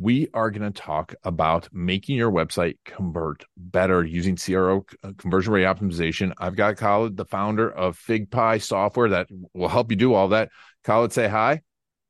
we are going to talk about making your website convert better using CRO uh, conversion rate optimization. I've got Khalid, the founder of FigPii software that will help you do all that. Khalid, say hi.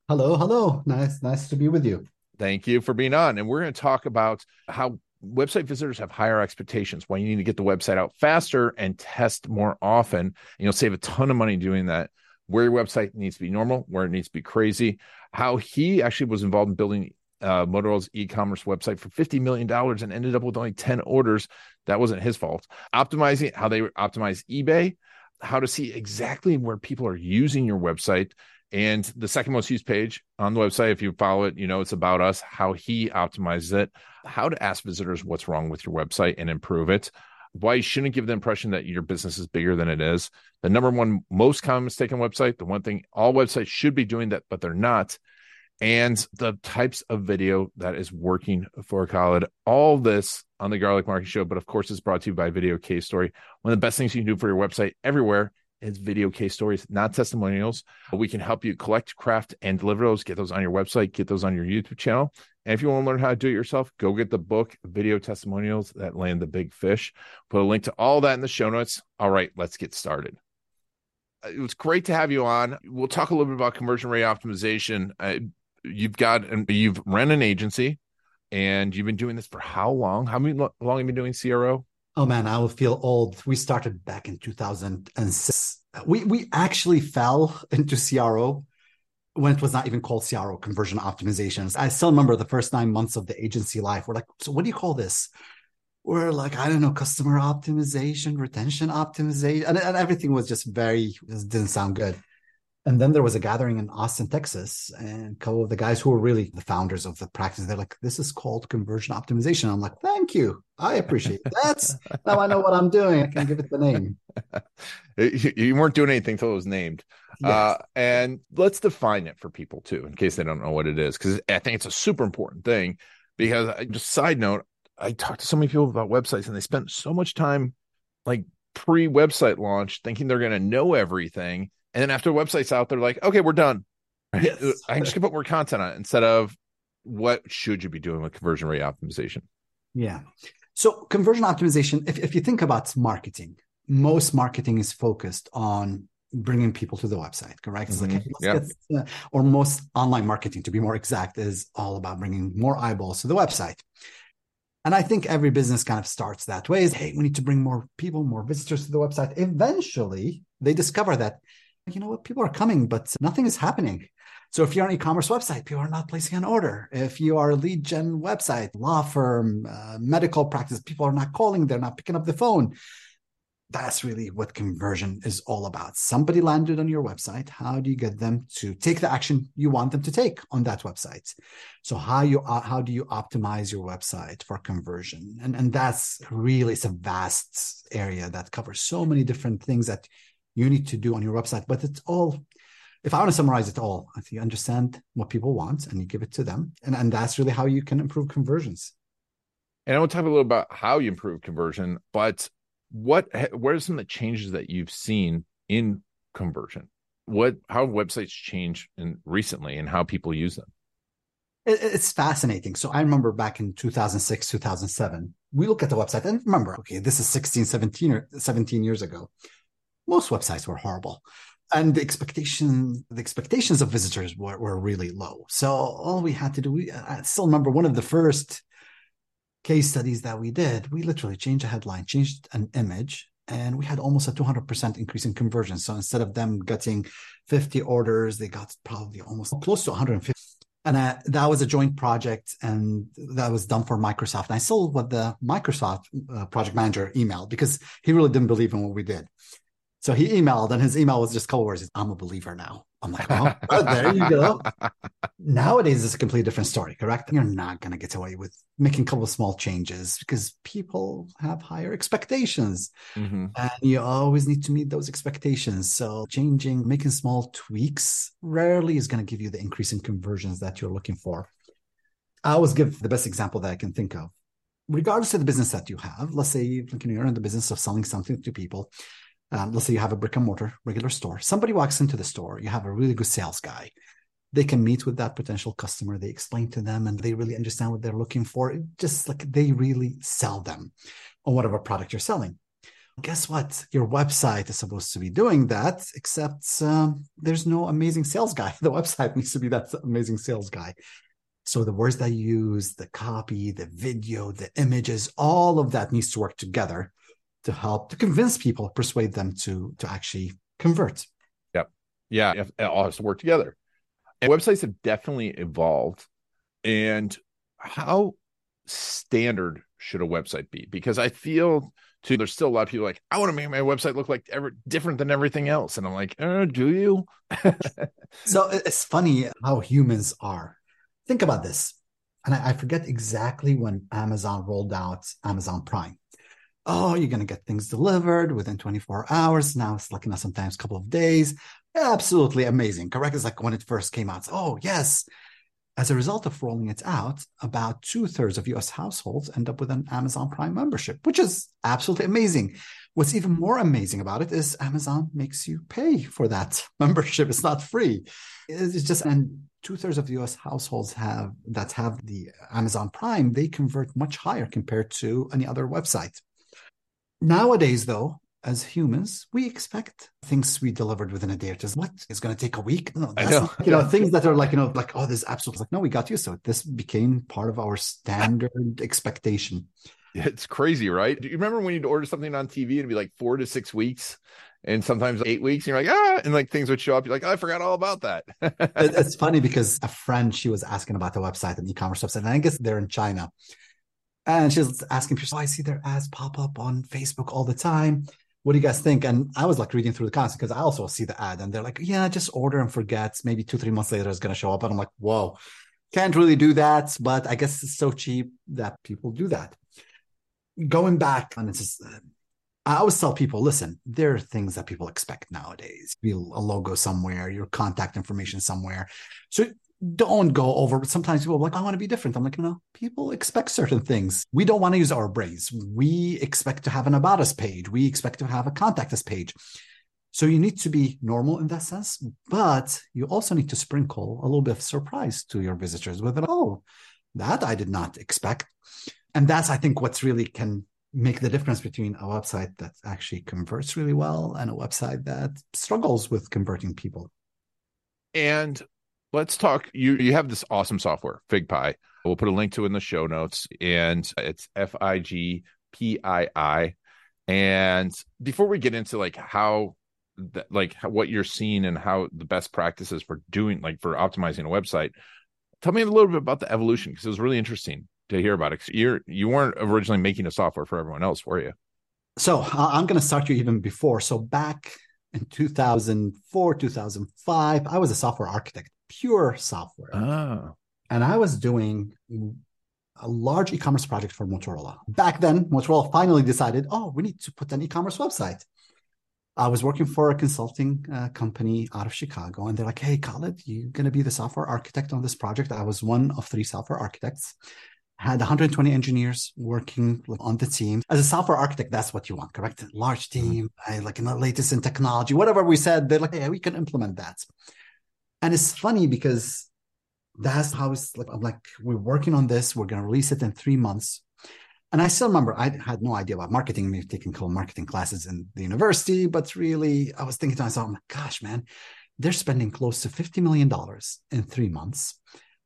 Hello, hello. Nice, nice to be with you. Thank you for being on. And we're going to talk about how website visitors have higher expectations, why you need to get the website out faster and test more often. And you'll save a ton of money doing that. Where your website needs to be normal, where it needs to be crazy. How he actually was involved in building uh, Motorola's e-commerce website for fifty million dollars and ended up with only ten orders. That wasn't his fault. Optimizing how they optimize eBay, how to see exactly where people are using your website, and the second most used page on the website. If you follow it, you know it's about us. How he optimizes it, how to ask visitors what's wrong with your website and improve it. Why you shouldn't give the impression that your business is bigger than it is. The number one most common mistake on website, the one thing all websites should be doing that, but they're not and the types of video that is working for Khalid. All this on the Garlic Market Show, but of course, it's brought to you by Video Case Story. One of the best things you can do for your website everywhere is video case stories, not testimonials. We can help you collect, craft, and deliver those. Get those on your website, get those on your YouTube channel. And if you want to learn how to do it yourself, go get the book, Video Testimonials That Land the Big Fish. Put a link to all that in the show notes. All right, let's get started uh, it was great to have you on. We'll talk a little bit about conversion rate optimization uh, you've got and you've run an agency and you've been doing this for how long? How many long have you been doing CRO? Oh man, I will feel old. We started back in 2006. We we actually fell into CRO when it was not even called CRO conversion optimizations. I still remember the first nine months of the agency life. We're like, so what do you call this? We're like, I don't know, customer optimization, retention optimization, and, and everything was just very didn't sound good. And then there was a gathering in Austin, Texas, and a couple of the guys who were really the founders of the practice, they're like, this is called conversion optimization. I'm like, thank you. I appreciate that. now I know what I'm doing. I can give it the name. you weren't doing anything until it was named. Yes. Uh, and let's define it for people too, in case they don't know what it is, because I think it's a super important thing. Because I, just side note, I talked to so many people about websites and they spent so much time like pre website launch thinking they're going to know everything and then after the website's out, they're like, okay, we're done. Yes. I can just put more content on it instead of what should you be doing with conversion rate optimization? Yeah. So conversion optimization, if, if you think about marketing, most marketing is focused on bringing people to the website, correct? Mm-hmm. Like, yeah. Get, uh, or most online marketing, to be more exact, is all about bringing more eyeballs to the website. And I think every business kind of starts that way is, hey, we need to bring more people, more visitors to the website. Eventually, they discover that you know what, people are coming, but nothing is happening. So if you're an e-commerce website, people are not placing an order. If you are a lead gen website, law firm, uh, medical practice, people are not calling, they're not picking up the phone. That's really what conversion is all about. Somebody landed on your website. How do you get them to take the action you want them to take on that website? So how you uh, how do you optimize your website for conversion? And and that's really it's a vast area that covers so many different things that you need to do on your website. But it's all, if I want to summarize it all, I think you understand what people want and you give it to them. And, and that's really how you can improve conversions. And I want to talk a little about how you improve conversion, but what what are some of the changes that you've seen in conversion? What how have websites change in recently and how people use them? it's fascinating. So I remember back in 2006, 2007, we look at the website and remember, okay, this is 16, 17 or 17 years ago most websites were horrible. And the expectation the expectations of visitors were, were really low. So all we had to do we i still remember one of the first case studies that we did we literally changed a headline changed an image and we had almost a 200% increase in conversion. So instead of them getting 50 orders they got probably almost close to 150 and uh, that was a joint project and that was done for microsoft. And i saw what the microsoft uh, project manager emailed because he really didn't believe in what we did so he emailed, and his email was just a couple words. I'm a believer now. I'm like, well, oh there you go. Nowadays, it's a completely different story, correct? You're not going to get away with making a couple of small changes because people have higher expectations. Mm-hmm. And you always need to meet those expectations. So, changing, making small tweaks rarely is going to give you the increase in conversions that you're looking for. I always give the best example that I can think of. Regardless of the business that you have, let's say you're in the business of selling something to people um, let's say you have a brick and mortar regular store. Somebody walks into the store, you have a really good sales guy. They can meet with that potential customer. They explain to them and they really understand what they're looking for. It just like they really sell them on whatever product you're selling. Guess what? Your website is supposed to be doing that, except um, there's no amazing sales guy. The website needs to be that amazing sales guy. So the words that you use, the copy, the video, the images, all of that needs to work together to help to convince people, persuade them to to actually convert. Yep. Yeah, it all has to work together. And websites have definitely evolved. And how standard should a website be? Because I feel too, there's still a lot of people like, I want to make my website look like ever different than everything else. And I'm like, uh, do you? so it's funny how humans are. Think about this. And I, I forget exactly when Amazon rolled out Amazon Prime oh, you're going to get things delivered within 24 hours. Now it's like, you know, sometimes a couple of days. Absolutely amazing. Correct. It's like when it first came out. Oh, yes. As a result of rolling it out, about two thirds of US households end up with an Amazon Prime membership, which is absolutely amazing. What's even more amazing about it is Amazon makes you pay for that membership. It's not free. It's just, and two thirds of US households have that have the Amazon Prime, they convert much higher compared to any other website. Nowadays, though, as humans, we expect things to be delivered within a day or two. What is going to take a week? No, that's know. Not, you know, things that are like, you know, like, oh, this absolutely like, no, we got you. So. This became part of our standard expectation. It's crazy, right? Do you remember when you'd order something on TV and it'd be like four to six weeks? and sometimes eight weeks. And you're like, ah, and like things would show up. You're like, oh, I forgot all about that. it's funny because a friend, she was asking about the website, an e-commerce website, and I guess they're in China. And she's asking people, oh, I see their ads pop up on Facebook all the time. What do you guys think? And I was like reading through the comments because I also see the ad and they're like, yeah, just order and forget. Maybe two, three months later it's going to show up. And I'm like, whoa, can't really do that. But I guess it's so cheap that people do that. Going back, and it's just, uh, I always tell people, listen, there are things that people expect nowadays. Be a logo somewhere, your contact information somewhere. So don't go over. Sometimes people are like, I want to be different. I'm like, no, people expect certain things. We don't want to use our brains. We expect to have an about us page. We expect to have a contact us page. So you need to be normal in that sense, but you also need to sprinkle a little bit of surprise to your visitors with, oh, that I did not expect. And that's, I think, what's really can make the difference between a website that actually converts really well and a website that struggles with converting people. And let's talk you you have this awesome software figpii we'll put a link to it in the show notes and it's f-i-g-p-i-i and before we get into like how like what you're seeing and how the best practices for doing like for optimizing a website tell me a little bit about the evolution because it was really interesting to hear about it you're you weren't originally making a software for everyone else were you? So uh, i'm going to start you even before. So back in 2004 2005 i was a software architect pure software. Oh. And I was doing a large e-commerce project for Motorola. Back then, Motorola finally decided, oh, we need to put an e-commerce website. I was working for a consulting uh, company out of Chicago, and they're like, "Hey, Khalid, you're going to be the software architect on this project." I was one of three software architects. Had 120 engineers working on the team. As a software architect, that's what you want, correct? Large mm-hmm. team, I like in the latest in technology, whatever we said. They're like, "Hey, we can implement that." And it's funny because that's how it's like, I'm like, we're working on this. We're going to release it in three months. And I still remember I had no idea about marketing. Maybe taking couple marketing classes in the university, but really I was thinking to myself, oh gosh, man, they're spending close to $50 million in three months.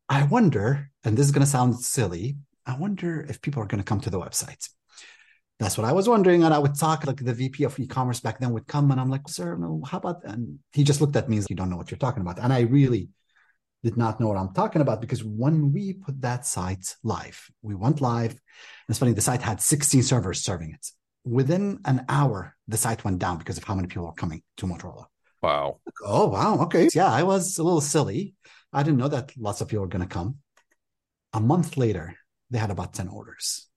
I wonder, and this is going to sound silly, I wonder if people are going to come to the website. That's what I was wondering. And I would talk like the VP of e-commerce back then would come and I'm like, sir, no, how about and he just looked at me as you don't know what you're talking about. And I really did not know what I'm talking about because when we put that site live, we went live. It's funny, the site had 16 servers serving it. Within an hour, the site went down because of how many people were coming to Motorola. Wow. Oh, wow. Okay. Yeah, I was a little silly. I didn't know that lots of people were going to come. A month later, they had about 10 orders,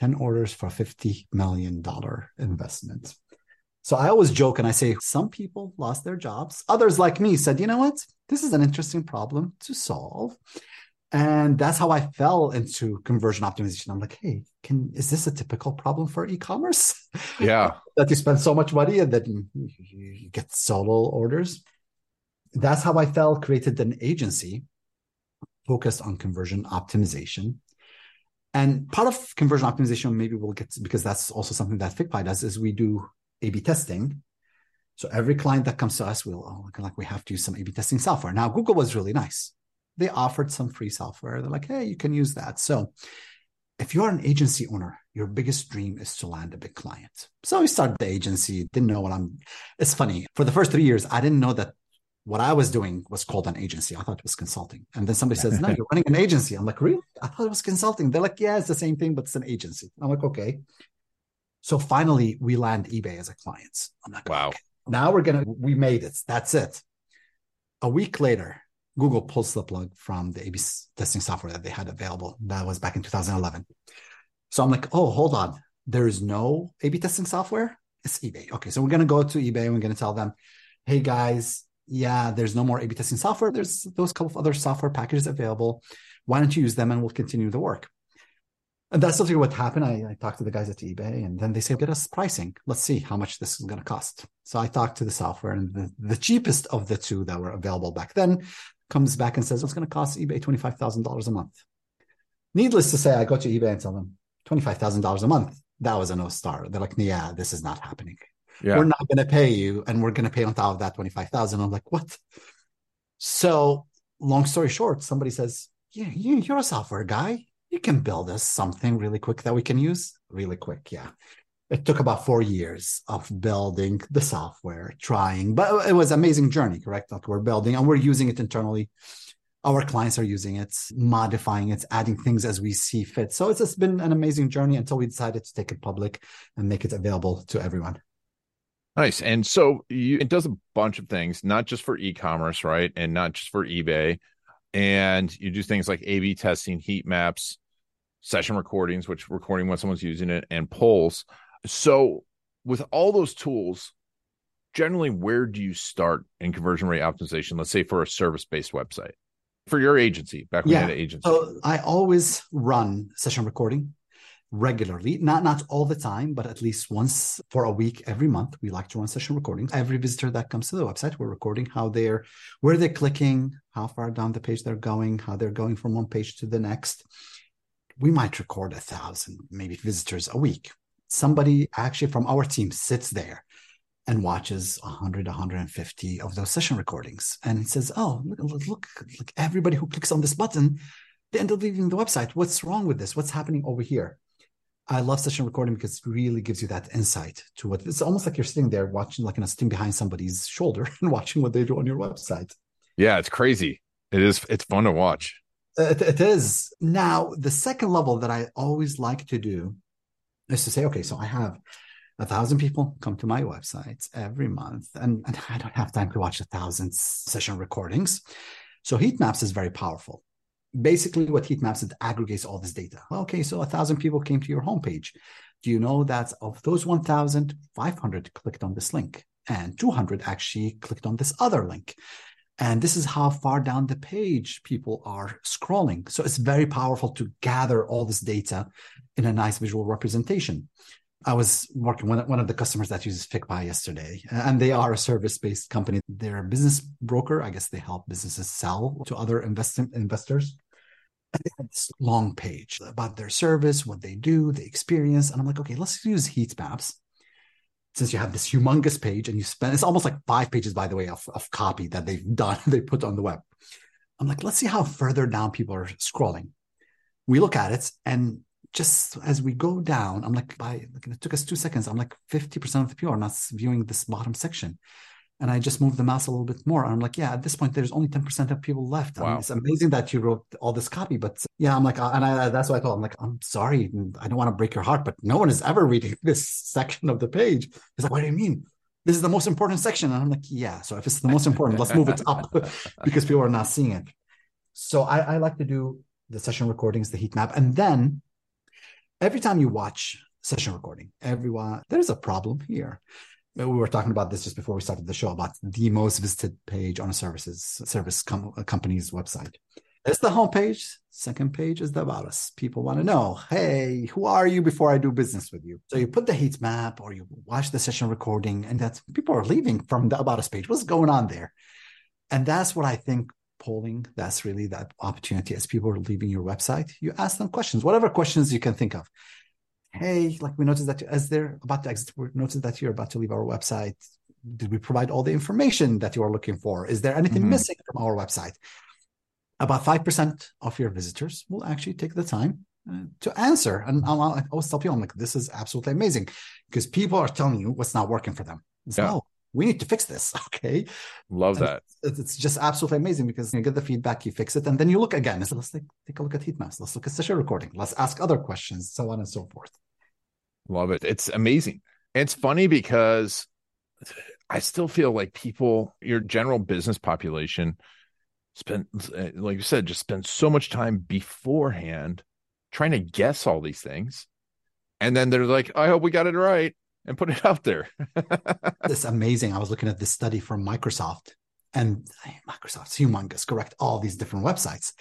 10 orders for $50 million investment. So I always joke and I say, some people lost their jobs. Others, like me, said, you know what? This is an interesting problem to solve. And that's how I fell into conversion optimization. I'm like, hey, can is this a typical problem for e-commerce? Yeah. that you spend so much money and then you get solo orders. That's how I fell, created an agency focused on conversion optimization. And part of conversion optimization, maybe we'll get to, because that's also something that FigPii does, is we do A/B testing. So every client that comes to us we'll oh, like we have to use some A/B testing software. Now Google was really nice they offered some free software. They're like, hey, you can use that. So if you're an agency owner, your biggest dream is to land a big client. So we started the agency, didn't know what I'm. It's funny. For the first three years, I didn't know that what I was doing was called an agency. I thought it was consulting. And then somebody says, No, you're running an agency. I'm like, Really? I thought it was consulting. They're like, Yeah, it's the same thing, but it's an agency. I'm like, Okay. So finally, we land eBay as a client. I'm like, Wow. Okay. Now we're going to, we made it. That's it. A week later, Google pulls the plug from the A/B testing software that they had available. That was back in 2011. So I'm like, oh, hold on. There is no A/B testing software. It's eBay. Okay, so we're gonna go to eBay and we're gonna tell them, hey guys, yeah, there's no more A/B testing software. There's those couple of other software packages available. Why don't you use them and we'll continue the work? And that's something what happened. I, I, talked to the guys at eBay and then they say, get us pricing. Let's see how much this is going to cost. So I talked to the software and the, the cheapest of the two that were available back then comes back and says, it's going to cost eBay $25,000 a month. Needless to say, I go to eBay and tell them $25,000 a month. That was a no star. They're like, yeah, this is not happening. Yeah. We're not going to pay you. And we're going to pay on top of that 25,000. I'm like, what? So long story short, somebody says, yeah, you're a software guy. You can build us something really quick that we can use really quick. Yeah it took about four years of building the software, trying, but it was amazing journey, correct? Like we're building and we're using it internally. Our clients are using it, modifying it, adding things as we see fit. So it's just been an amazing journey until we decided to take it public and make it available to everyone. Nice. And so you, it does a bunch of things, not just for e-commerce, right? And not just for eBay. And you do things like A/B testing, heat maps, session recordings, which recording when someone's using it, and polls. So, with all those tools, generally, where do you start in conversion rate optimization? Let's say for a service based website for your agency, back when yeah. you had an agency. So, I always run session recording regularly not not all the time but at least once for a week every month we like to run session recordings. Every visitor that comes to the website we're recording how they're where they're clicking how far down the page they're going how they're going from one page to the next. We might record a thousand maybe visitors a week. Somebody actually from our team sits there and watches 100 150 of those session recordings and he says oh look, look look everybody who clicks on this button they end up leaving the website. What's wrong with this? What's happening over here i love session recording because it really gives you that insight to what it's almost like you're sitting there watching like in a sitting behind somebody's shoulder and watching what they do on your website yeah it's crazy it is it's fun to watch it, it is now the second level that i always like to do is to say, okay, so I have a thousand people come to my website every month, and, and I don't have time to watch a thousand session recordings. So heat maps is very powerful. Basically, what heat maps it aggregates all this data. Okay, so a thousand people came to your homepage. Do you know that of those 1500 clicked on this link and 200 actually clicked on this other link? And this is how far down the page people are scrolling. So it's very powerful to gather all this data in a nice visual representation. I was working with one of the customers that uses FigPii yesterday, and they are a service-based company. They're a business broker. I guess they help businesses sell to other investment investors. And they had this long page about their service, what they do, the experience. And I'm like, okay, let's use heat maps. Since you have this humongous page and you spend it's almost like five pages, by the way, of, of copy that they've done, they put on the web. I'm like, let's see how further down people are scrolling. We look at it, and just as we go down, I'm like, by it took us two seconds. I'm like, 50% of the people are not viewing this bottom section. And I just moved the mouse a little bit more. And I'm like, yeah, at this point, there's only 10% of people left. Wow. I mean, it's amazing that you wrote all this copy, but yeah, I'm like, uh, and I, that's what I thought. I'm like, I'm sorry. I don't want to break your heart, but no one is ever reading this section of the page. He's like, what do you mean? this is the most important section. And I'm like, yeah. So if it's the most important, let's move it up because people are not seeing it. So I, I like to do the session recordings, the heat map. And then every time you watch session recording, everyone, there's a problem here. Uh, we were talking about this just before we started the show about the most visited page on a services service com- uh, company's website. It's the homepage. Second page is the about us. People want to know, hey, who are you before I do business with you? So you put the heat map or you watch the session recording, and that's people are leaving from the about us page. What's going on there? And that's what I think polling, that's really that opportunity as people are leaving your website. You ask them questions, whatever questions you can think of. Hey, like we noticed that as they're about to exit, we noticed that you're about to leave our website. Did we provide all the information that you are looking for? Is there anything mm-hmm. missing from our website? about 5% of your visitors will actually take the time uh, to answer. And I'll, i always tell people, I'm like, this is absolutely amazing because people are telling you what's not working for them. It's, yeah. no, we need to fix this. Okay. Love and that. It's, just absolutely amazing because you get the feedback, you fix it, and then you look again. So let's take, take a look at heat maps. Let's look at session recording. Let's ask other questions, so on and so forth. Love it. It's amazing. It's funny because I still feel like people, your general business population, spend like you said just spend so much time beforehand trying to guess all these things and then they're like i hope we got it right and put it out there it's amazing i was looking at this study from microsoft and microsoft's humongous correct all these different websites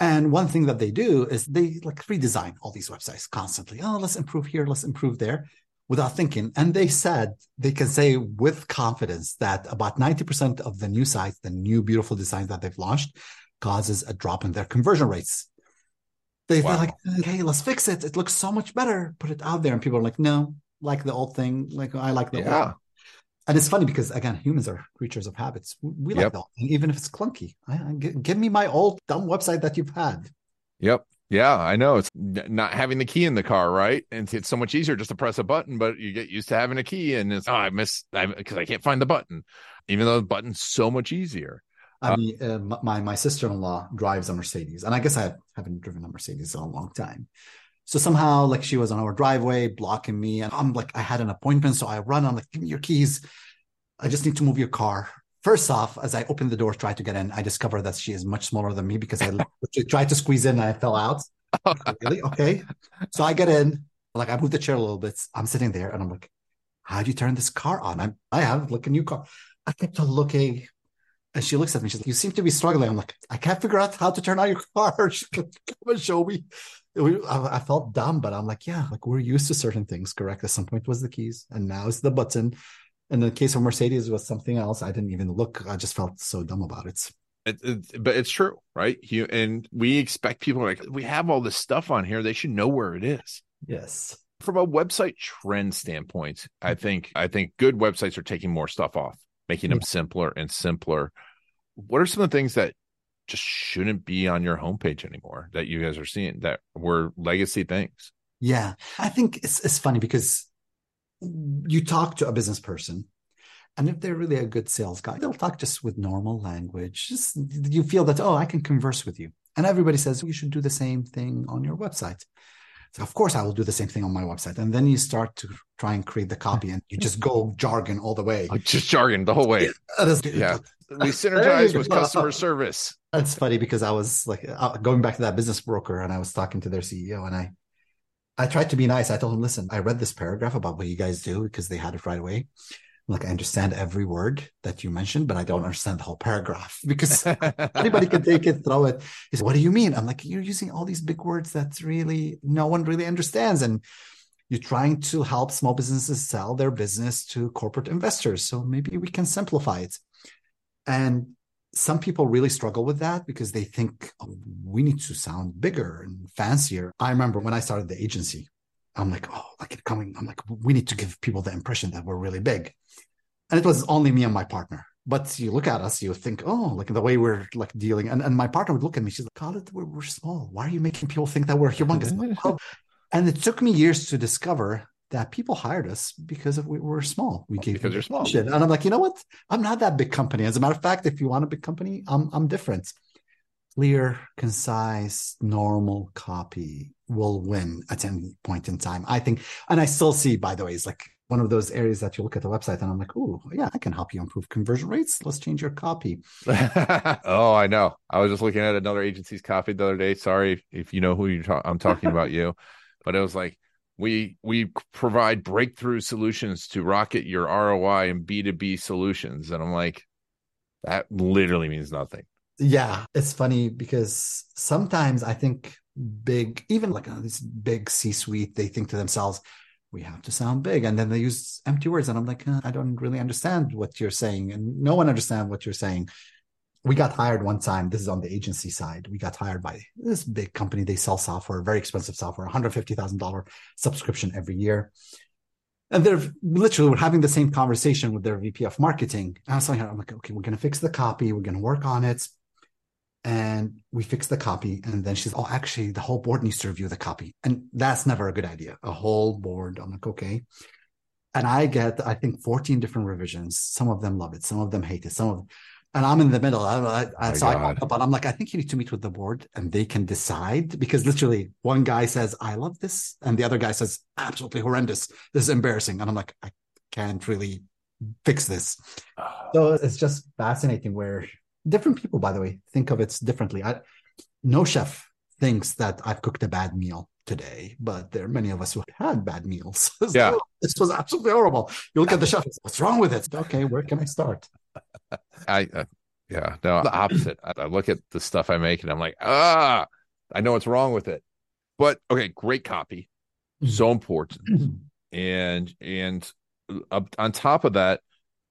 and one thing that they do is they like redesign all these websites constantly oh let's improve here let's improve there without thinking. And they said they can say with confidence that about 90% of the new sites, the new beautiful designs that they've launched, causes a drop in their conversion rates. They, wow. are like, okay, let's fix it. It looks so much better. Put it out there. And people are like, no, like the old thing. Like I like the yeah. old. And it's funny because again, humans are creatures of habits. We like yep. that, even if it's clunky. I, I, give me my old dumb website that you've had. Yep. Yeah, I know. It's not having the key in the car, right? And it's so much easier just to press a button, but you get used to having a key and it's, oh, I miss, because I, I, can't find the button, even though the button's so much easier. I uh, mean, uh, my, my sister in law drives a Mercedes, and I guess I haven't driven a Mercedes in a long time. So somehow, like, she was on our driveway blocking me, and I'm like, I had an appointment. So I run, I'm like, give me your keys. I just need to move your car. First off, as I opened the door, try to get in, I discover that she is much smaller than me because I tried to squeeze in and I fell out. really? Okay. So I get in, like I move the chair a little bit. I'm sitting there and I'm like, how do you turn this car on? I'm, I have like a new car. I kept on looking and she looks at me. She's like, you seem to be struggling. I'm like, I can't figure out how to turn on your car. She's like, come and show me. I, I felt dumb, but I'm like, yeah, like we're used to certain things, correct? At some point was the keys and now it's the button. In the case of Mercedes, was something else. I didn't even look. I just felt so dumb about it. It, it, but it's true, right? You, and we expect people like we have all this stuff on here; they should know where it is. Yes. From a website trend standpoint, I think I think good websites are taking more stuff off, making them yeah. simpler and simpler. What are some of the things that just shouldn't be on your homepage anymore that you guys are seeing that were legacy things? Yeah, I think it's it's funny because you talk to a business person and if they're really a good sales guy they'll talk just with normal language. Just you feel that oh i can converse with you. And everybody says you should do the same thing on your website so of course i will do the same thing on my website. And then you start to try and create the copy and you just go jargon all the way. Just jargon the whole way. Yeah. We synergize with customer service. That's funny because i was like uh, going back to that business broker and i was talking to their ceo and i I tried to be nice. I told him, listen, I read this paragraph about what you guys do because they had it right away. Like, I understand every word that you mentioned, but I don't understand the whole paragraph because anybody can take it, throw it. He said, What do you mean? I'm like, You're using all these big words that really no one really understands. And you're trying to help small businesses sell their business to corporate investors. So maybe we can simplify it. And some people really struggle with that because they think oh, we need to sound bigger and fancier. I remember when I started the agency, I'm like, oh, like it coming, I'm like, we need to give people the impression that we're really big. And it was only me and my partner. But you look at us, you think, oh, like the way we're like dealing. And, and my partner would look at me, she's like, it, we're, we're small. Why are you making people think that we're humongous? and it took me years to discover that people hired us because we were small. We gave because you're small. Shit. And I'm like, you know what? I'm not that big company. As a matter of fact, if you want a big company, I'm I'm different. Clear, concise, normal copy will win at any point in time. I think, and I still see, by the way, it's like one of those areas that you look at the website and I'm like, oh, yeah, I can help you improve conversion rates. Let's change your copy. oh, I know. I was just looking at another agency's copy the other day. Sorry if you know who you talk. I'm talking about you, but it was like we we provide breakthrough solutions to rocket your ROI and B2B solutions, and I'm like, that literally means nothing. Yeah, it's funny because sometimes I think big, even like uh, this big C-suite, they think to themselves we have to sound big. And then they use empty words. And i'm like uh, i don't really understand what you're saying. And no one understands what you're saying. We got hired one time. This is on the agency side. We got hired by this big company. They sell software very expensive software $150000 subscription every year. And they're literally we're having the same conversation with their vp of marketing. And i i'm like okay we're going to fix the copy. We're going to work on it and we fix the copy and then she's oh actually the whole board needs to review the copy. And that's never a good idea a whole board. I'm like okay. And i get i think 14 different revisions. Some of them love it. Some of them hate it. Some of and i'm in the middle. I, I, so I, but i'm like i think you need to meet with the board and they can decide. Because literally one guy says i love this and the other guy says absolutely horrendous. This is embarrassing. And i'm like i can't really fix this. Ah. So it's just fascinating where different people, by the way, think of it differently. I, no chef thinks that I've cooked a bad meal today, but there are many of us who have had bad meals. Yeah. this was absolutely horrible. You look at the chef, what's wrong with it? Okay, where can I start? I, uh, yeah, no, the opposite. I, I look at the stuff I make and I'm like, ah, I know what's wrong with it. But okay, great copy. Mm-hmm. So important. and, and uh, on top of that,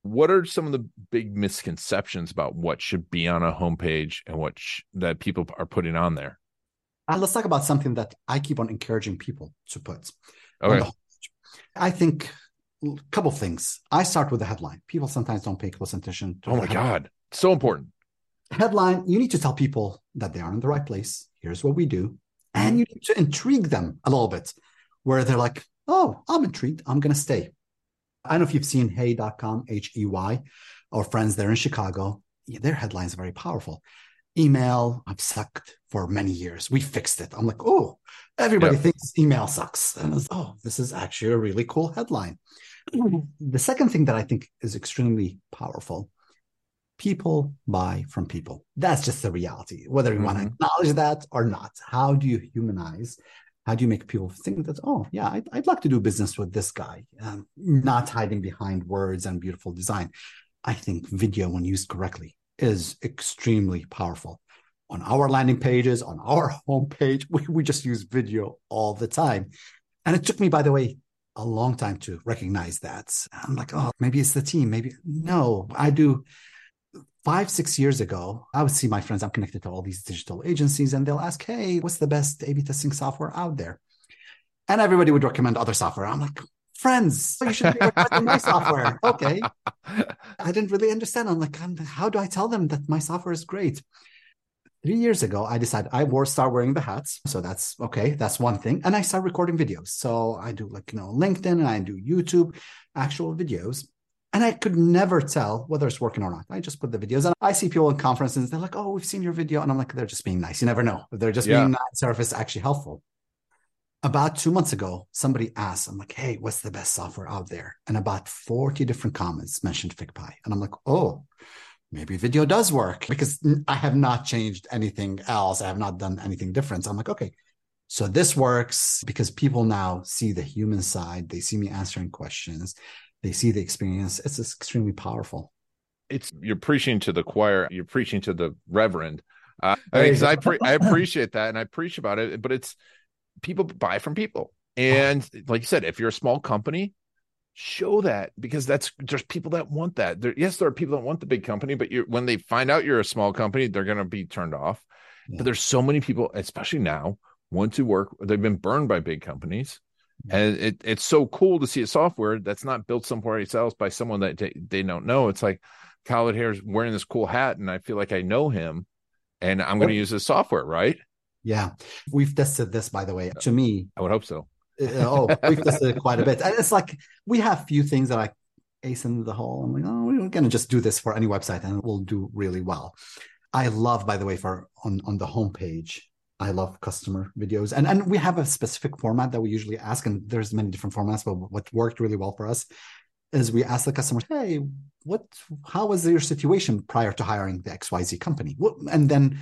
what are some of the big misconceptions about what should be on a homepage and what sh- that people are putting on there? Uh, let's talk about something that I keep on encouraging people to put. Okay. I think a couple things. I start with the headline. People sometimes don't pay close attention. oh my god, so important. Headline. You need to tell people that they are in the right place. Here's what we do, and you need to intrigue them a little bit, where they're like, "Oh, I'm intrigued. I'm going to stay." I don't know if you've seen hey.com, H E Y, our friends there in Chicago. Yeah, their headlines are very powerful. Email, I've sucked for many years. We fixed it. I'm like, oh, everybody yep. thinks email sucks. And I was, oh, this is actually a really cool headline. the second thing that I think is extremely powerful people buy from people. That's just the reality, whether you mm-hmm. want to acknowledge that or not. How do you humanize how do you make people think that oh yeah i'd, I'd like to do business with this guy um, not hiding behind words and beautiful design. I think video when used correctly is extremely powerful. On our landing pages on our homepage we, we just use video all the time. And it took me by the way a long time to recognize that. I'm like oh maybe it's the team maybe no i do five, six years ago, I would see my friends, I'm connected to all these digital agencies, and they'll ask, Hey, what's the best A B testing software out there? And everybody would recommend other software. I'm like, friends, oh, you should be recommending my software. Okay. I didn't really understand. I'm like, how do I tell them that my software is great? Three years ago, I decided I wore start wearing the hats. So that's okay. That's one thing. And I start recording videos. So I do like, you know, LinkedIn and I do YouTube, actual videos. And I could never tell whether it's working or not. I just put the videos and I see people in conferences, they're like, oh, we've seen your video. And I'm like, they're just being nice. You never know. They're just yeah. being nice or if it's actually helpful. About two months ago, somebody asked, I'm like, hey, what's the best software out there? And about 40 different comments mentioned FigPii. And I'm like, oh, maybe video does work because I have not changed anything else. I have not done anything different. So I'm like, okay, so this works because people now see the human side. They see me answering questions they see the experience it's extremely powerful. It's you're preaching to the choir you're preaching to the reverend. Uh, I, mean, I, pre- I appreciate that and i preach about it but it's people buy from people. And like you said if you're a small company show that because that's there's people that want that. There, yes there are people that want the big company but you when they find out you're a small company they're going to be turned off. Yeah. but there's so many people especially now want to work they've been burned by big companies and it, it's so cool to see a software that's not built somewhere else by someone that they, they don't know. It's like Khalid here is wearing this cool hat and i feel like i know him and i'm going to use this software right? Yeah. We've tested this by the way to me. I would hope so. Uh, oh we've tested it quite a bit. And it's like we have few things that i ace in the hole. I'm like oh we're going to just do this for any website and it will do really well. I love by the way for on on the homepage I love customer videos. And and we have a specific format that we usually ask, and there's many different formats, but what worked really well for us is we ask the customer, hey, what how was your situation prior to hiring the XYZ company? And then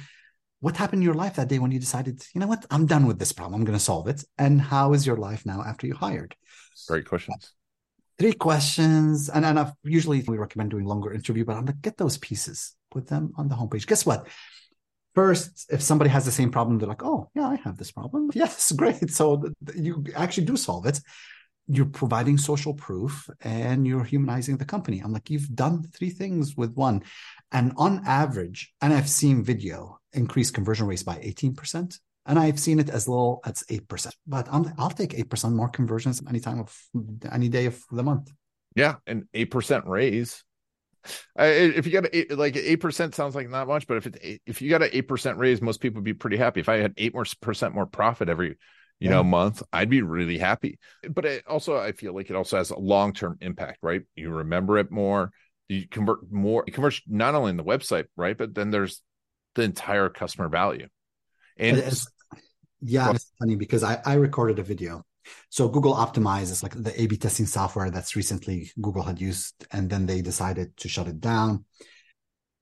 what happened in your life that day when you decided, you know what, I'm done with this problem. I'm going to solve it. And how is your life now after you hired? Great questions. Three questions. And, and I've usually we recommend doing longer interview, but I'm like, get those pieces, put them on the homepage. Guess what? First, if somebody has the same problem, they're like, oh, yeah, I have this problem. Yes, great. So you actually do solve it. You're providing social proof and you're humanizing the company. I'm like, you've done three things with one. And on average, and I've seen video increase conversion rates by 18%. And I've seen it as low as 8%. But i will take 8% more conversions any time of any day of the month. Yeah. And 8% raise. If you got a, like eight percent sounds like not much, but if it's if you got an eight percent raise, most people would be pretty happy. If I had eight more percent more profit every you yeah. know month, I'd be really happy. But it also, I feel like it also has a long term impact, right? You remember it more you convert more you convert not only in the website right but then there's the entire customer value and it's, yeah well, it's funny because I, I recorded a video so google optimize is like the a b testing software that's recently google had used and then they decided to shut it down.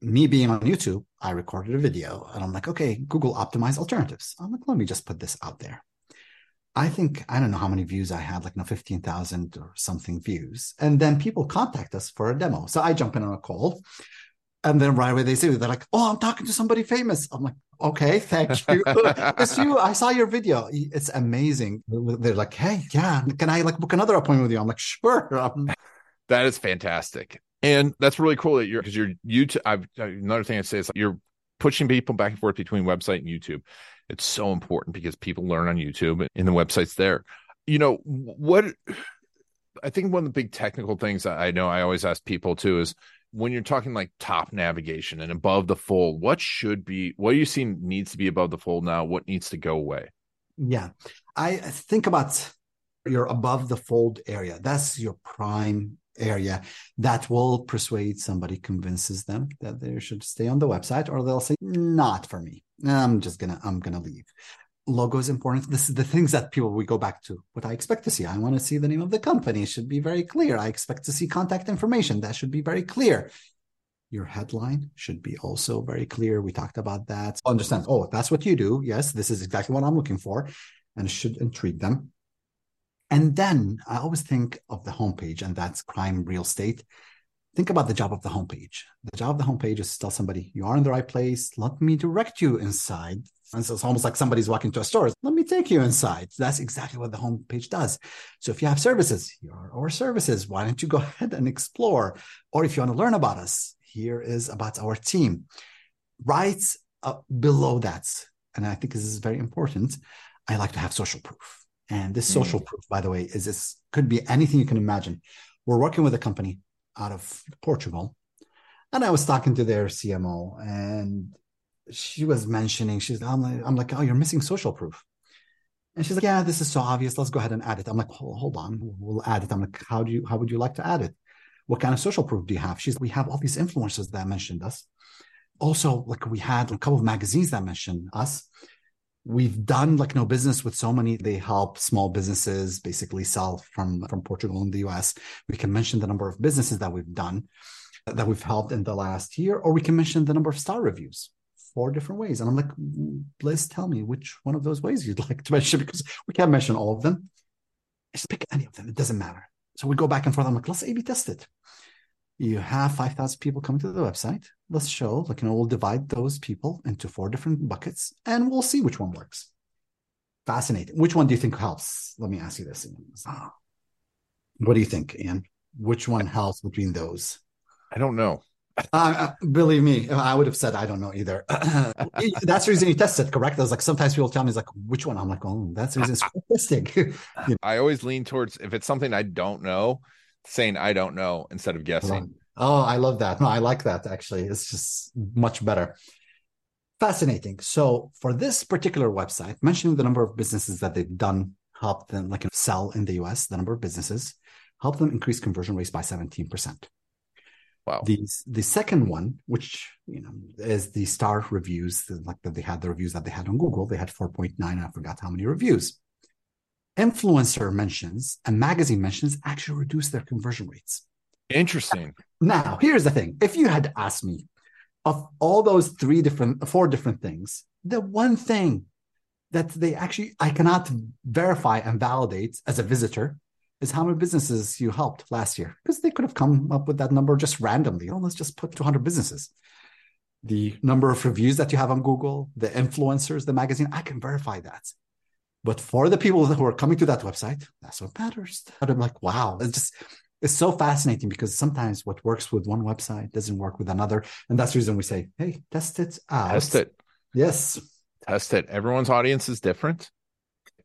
Me being on youtube i recorded a video and i'm like okay google optimize alternatives. I'm like let me just put this out there. I think I don't know how many views I had, like no fifteen thousand or something views, and then people contact us for a demo. So I jump in on a call, and then right away they see say they're like, "Oh, I'm talking to somebody famous." I'm like, "Okay, thank you. it's you. I saw your video. It's amazing." They're like, "Hey, yeah, can I like book another appointment with you?" I'm like, "Sure." that is fantastic, and that's really cool that you're because you're YouTube. I've another thing I say is like you're pushing people back and forth between website and YouTube. It's so important because people learn on YouTube and the website's there. You know, what I think one of the big technical things I know I always ask people too is when you're talking like top navigation and above the fold, what should be, what do you see needs to be above the fold now? What needs to go away? Yeah. I think about your above the fold area. That's your prime area that will persuade somebody convinces them that they should stay on the website or they'll say not for me i'm just gonna i'm gonna leave logo is important. This is the things that people we go back to what i expect to see. I want to see the name of the company. It should be very clear. I expect to see contact information. That should be very clear. Your headline should be also very clear. We talked about that. Understand oh that's what you do. Yes this is exactly what i'm looking for and should intrigue them. And then I always think of the homepage, and that's prime real estate. Think about the job of the homepage. The job of the homepage is to tell somebody, you are in the right place. Let me direct you inside. And so it's almost like somebody's walking to a store. Let me take you inside. That's exactly what the homepage does. So if you have services, here are our services. Why don't you go ahead and explore? Or if you want to learn about us, here is about our team. Right uh, below that, and I think this is very important, I like to have social proof. And this hmm. social mm. proof, by the way, is this could be anything you can imagine. We're working with a company out of Portugal. And I was talking to their CMO and she was mentioning, she's I'm like, I'm like, oh, you're missing social proof. And she's like, yeah, this is so obvious. Let's go ahead and add it. I'm like, hold, hold on, we'll add it. I'm like, how do you how would you like to add it? What kind of social proof do you have? She's we have all these influencers that mentioned us. Also, like we had a couple of magazines that mentioned us we've done like no business with so many they help small businesses basically sell from from portugal and the us we can mention the number of businesses that we've done that we've helped in the last year or we can mention the number of star reviews four different ways and i'm like please tell me which one of those ways you'd like to mention because we can't mention all of them just pick any of them it doesn't matter so we go back and forth i'm like let's a b test it you have 5,000 people coming to the website. Let's show, like, you know, we'll divide those people into four different buckets and we'll see which one works. Fascinating. Which one do you think helps? Let me ask you this. Ah. What do you think, Ian? Which one helps between those? I don't know. Uh, uh believe me, I would have said I don't know either. that's the reason you test it, correct? I was like, sometimes people tell me, "It's like, which one?" I'm like, "Oh, that's the reason it's testing." you know? I always lean towards if it's something I don't know, saying I don't know instead of guessing. Oh, I love that. No, I like that actually. It's just much better. Fascinating. So for this particular website, mentioning the number of businesses that they've done, help them like sell in the US, the number of businesses, help them increase conversion rates by 17%. Wow. The the second one, which you know is the star reviews, like that they had the reviews that they had on Google, they had 4.9. I forgot how many reviews. Influencer mentions and magazine mentions actually reduce their conversion rates. Interesting. Now, here's the thing: if you had asked me of all those three different, four different things, the one thing that they actually I cannot verify and validate as a visitor is how many businesses you helped last year because they could have come up with that number just randomly. Oh, let's just put 200 businesses. The number of reviews that you have on Google, the influencers, the magazine, I can verify that. But for the people who are coming to that website, that's what matters. And I'm like, wow, it's just it's so fascinating because sometimes what works with one website doesn't work with another, and that's the reason we say, hey, test it out. Test it. Yes, test it. Everyone's audience is different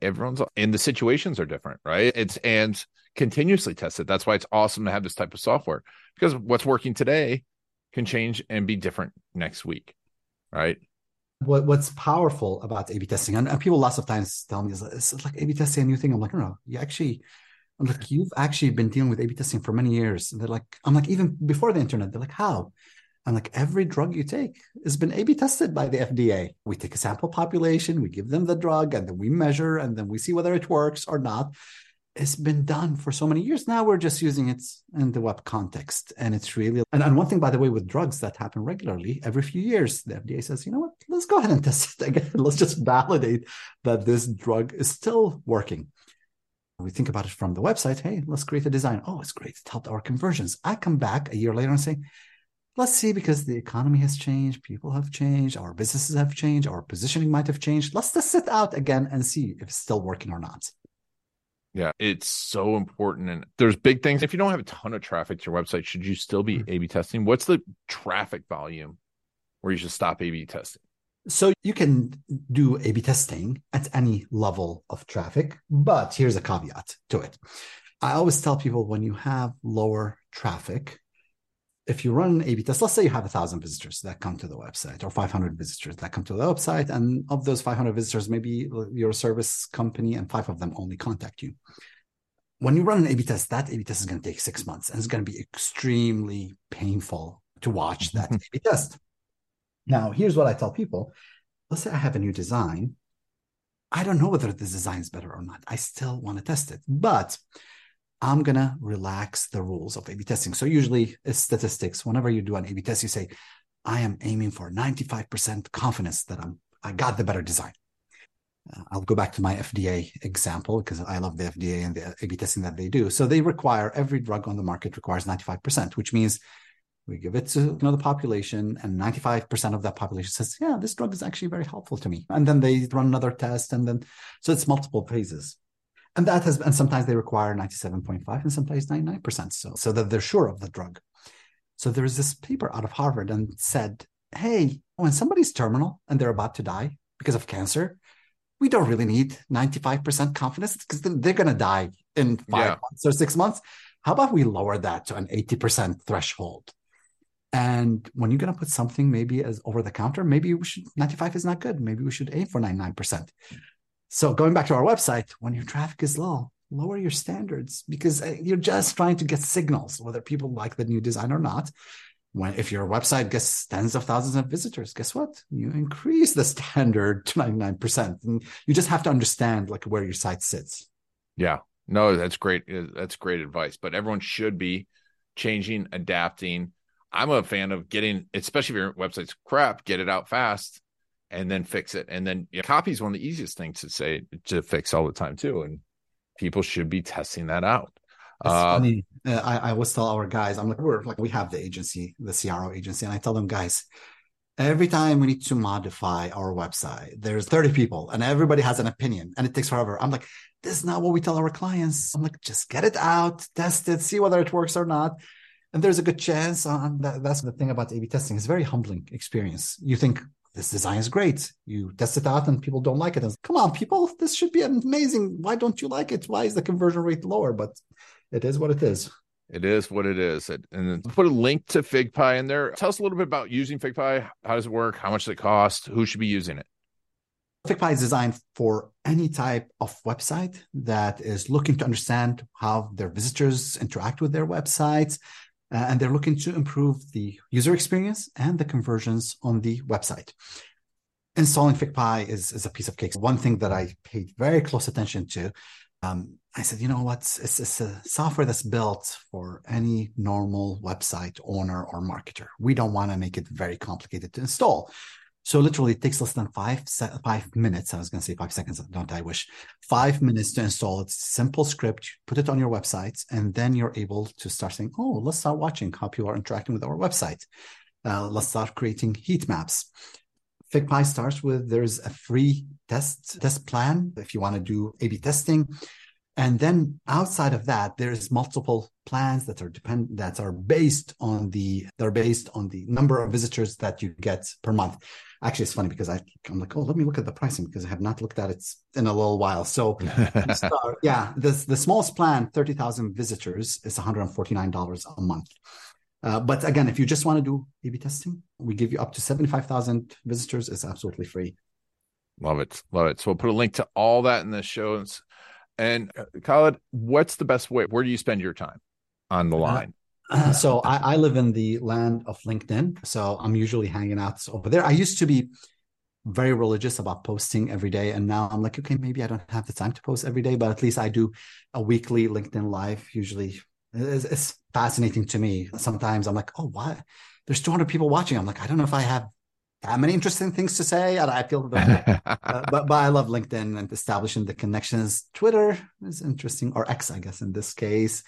everyone's and the situations are different, right? It's and continuously tested. That's why it's awesome to have this type of software because what's working today can change and be different next week, right? What What's powerful about A/B testing, and, and people lots of times tell me, "Is like A/B testing a new thing?" I'm like, "No, no, you actually." I'm like, "You've actually been dealing with A/B testing for many years." And they're like, "I'm like, even before the internet." They're like, "How?" And like every drug you take has been A B tested by the FDA. We take a sample population, we give them the drug, and then we measure, and then we see whether it works or not. It's been done for so many years. Now we're just using it in the web context. And it's really, and, and one thing, by the way, with drugs that happen regularly, every few years, the FDA says, you know what, let's go ahead and test it again. let's just validate that this drug is still working. We think about it from the website. Hey, let's create a design. Oh, it's great. It helped our conversions. I come back a year later and say, let's see because the economy has changed people have changed our businesses have changed our positioning might have changed. Let's just sit out again and see if it's still working or not. Yeah it's so important and there's big things. If you don't have a ton of traffic to your website should you still be mm-hmm. a b testing? What's the traffic volume where you should stop a b testing? So you can do a b testing at any level of traffic but here's a caveat to it. I always tell people when you have lower traffic if you run an A/B test, let's say you have a thousand visitors that come to the website, or 500 visitors that come to the website, and of those 500 visitors, maybe you're service company, and five of them only contact you. When you run an A/B test, that A/B test is going to take six months, and it's going to be extremely painful to watch that mm-hmm. A/B test. Now, here's what I tell people: Let's say I have a new design. I don't know whether this design is better or not. I still want to test it, but I'm going to relax the rules of A B testing. So, usually, it's statistics. Whenever you do an A B test, you say, I am aiming for 95% confidence that I'm, I got the better design. Uh, I'll go back to my FDA example because I love the FDA and the A B testing that they do. So, they require every drug on the market requires 95%, which means we give it to you know, the population, and 95% of that population says, Yeah, this drug is actually very helpful to me. And then they run another test, and then so it's multiple phases and that has and sometimes they require 97.5 and sometimes 99% so so that they're sure of the drug. So there is this paper out of harvard and said hey when somebody's terminal and they're about to die because of cancer we don't really need 95% confidence because they're going to die in five yeah. months or six months. How about we lower that to an 80% threshold? And when you're going to put something maybe as over the counter maybe we should 95 is not good. Maybe we should aim for 99% so going back to our website, when your traffic is low, lower your standards because uh, you're just trying to get signals whether people like the new design or not. When if your website gets tens of thousands of visitors, guess what? You increase the standard to 99%. And you just have to understand like where your site sits. Yeah. No, that's great. Uh, that's great advice. But everyone should be changing, adapting. I'm a fan of getting, especially if your website's crap, get it out fast and then fix it. And then you know, copy is one of the easiest things to say to fix all the time too. And people should be testing that out. It's uh, funny. Uh, I, I always tell our guys, I'm like, we're like, we have the agency, the CRO agency, and I tell them, guys, every time we need to modify our website, there's 30 people and everybody has an opinion and it takes forever. I'm like, this is not what we tell our clients. I'm like, just get it out, test it, see whether it works or not. And there's a good chance. Um, that, that's the thing about A/B testing. It's a very humbling experience. You think, this design is great. You test it out and people don't like it. And come on, people, this should be amazing. Why don't you like it? Why is the conversion rate lower? But it is what it is. It is what it is. And put a link to FigPii in there. Tell us a little bit about using FigPii. How does it work? How much does it cost? Who should be using it? FigPii is designed for any type of website that is looking to understand how their visitors interact with their websites uh, and they're looking to improve the user experience and the conversions on the website. Installing FigPii is, is a piece of cake. One thing that I paid very close attention to, um, I said, you know what? It's, it's a software that's built for any normal website owner or marketer. We don't want to make it very complicated to install. So literally, it takes less than five five minutes. I was going to say five seconds. Don't I wish? Five minutes to install. It's simple script. Put it on your website, and then you're able to start saying, "Oh, let's start watching how people are interacting with our website. Uh, let's start creating heat maps." FigPii starts with there's a free test test plan if you want to do A/B testing. And then outside of that, there's multiple plans that are depend that are based on the they're based on the number of visitors that you get per month. Actually, it's funny because I I'm like, oh, let me look at the pricing because I have not looked at it in a little while. So, start, yeah, the the smallest plan, thirty thousand visitors, is one hundred and forty nine dollars a month. Uh, but again, if you just want to do A/B testing, we give you up to seventy five thousand visitors. It's absolutely free. Love it, love it. So we'll put a link to all that in the show and uh, Khalid, what's the best way? Where do you spend your time on the uh, line? Uh, so I, I, live in the land of LinkedIn, so I'm usually hanging out over there. I used to be very religious about posting every day, and now I'm like, okay, maybe I don't have the time to post every day, but at least I do a weekly LinkedIn live. Usually, it's, it's fascinating to me. Sometimes I'm like, oh, why? There's 200 people watching. I'm like, I don't know if I have that many interesting things to say. I feel, uh, but but I love LinkedIn and establishing the connections. Twitter is interesting, or X, I guess in this case.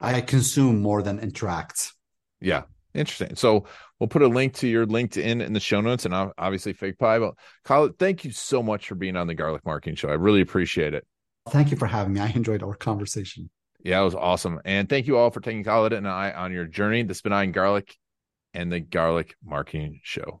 I consume more than interact. Yeah, interesting. So we'll put a link to your LinkedIn in the show notes, and obviously FigPii. But Khalid, thank you so much for being on the Garlic Marketing Show. I really appreciate it. Thank you for having me. I enjoyed our conversation. Yeah, it was awesome. And thank you all for taking Khalid and I on your journey, the Spin and Garlic and the Garlic Marketing Show.